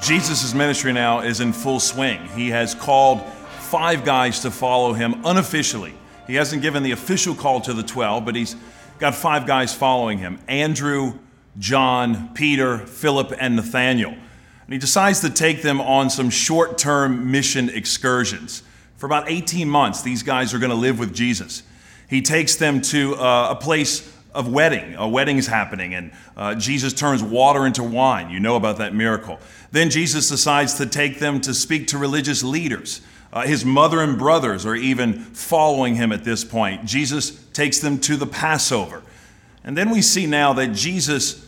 Jesus' ministry now is in full swing. He has called five guys to follow him unofficially. He hasn't given the official call to the 12, but he's got five guys following him Andrew, John, Peter, Philip, and Nathaniel. And he decides to take them on some short term mission excursions. For about 18 months, these guys are going to live with Jesus. He takes them to uh, a place of wedding. A wedding is happening, and uh, Jesus turns water into wine. You know about that miracle. Then Jesus decides to take them to speak to religious leaders. Uh, his mother and brothers are even following him at this point. Jesus takes them to the Passover. And then we see now that Jesus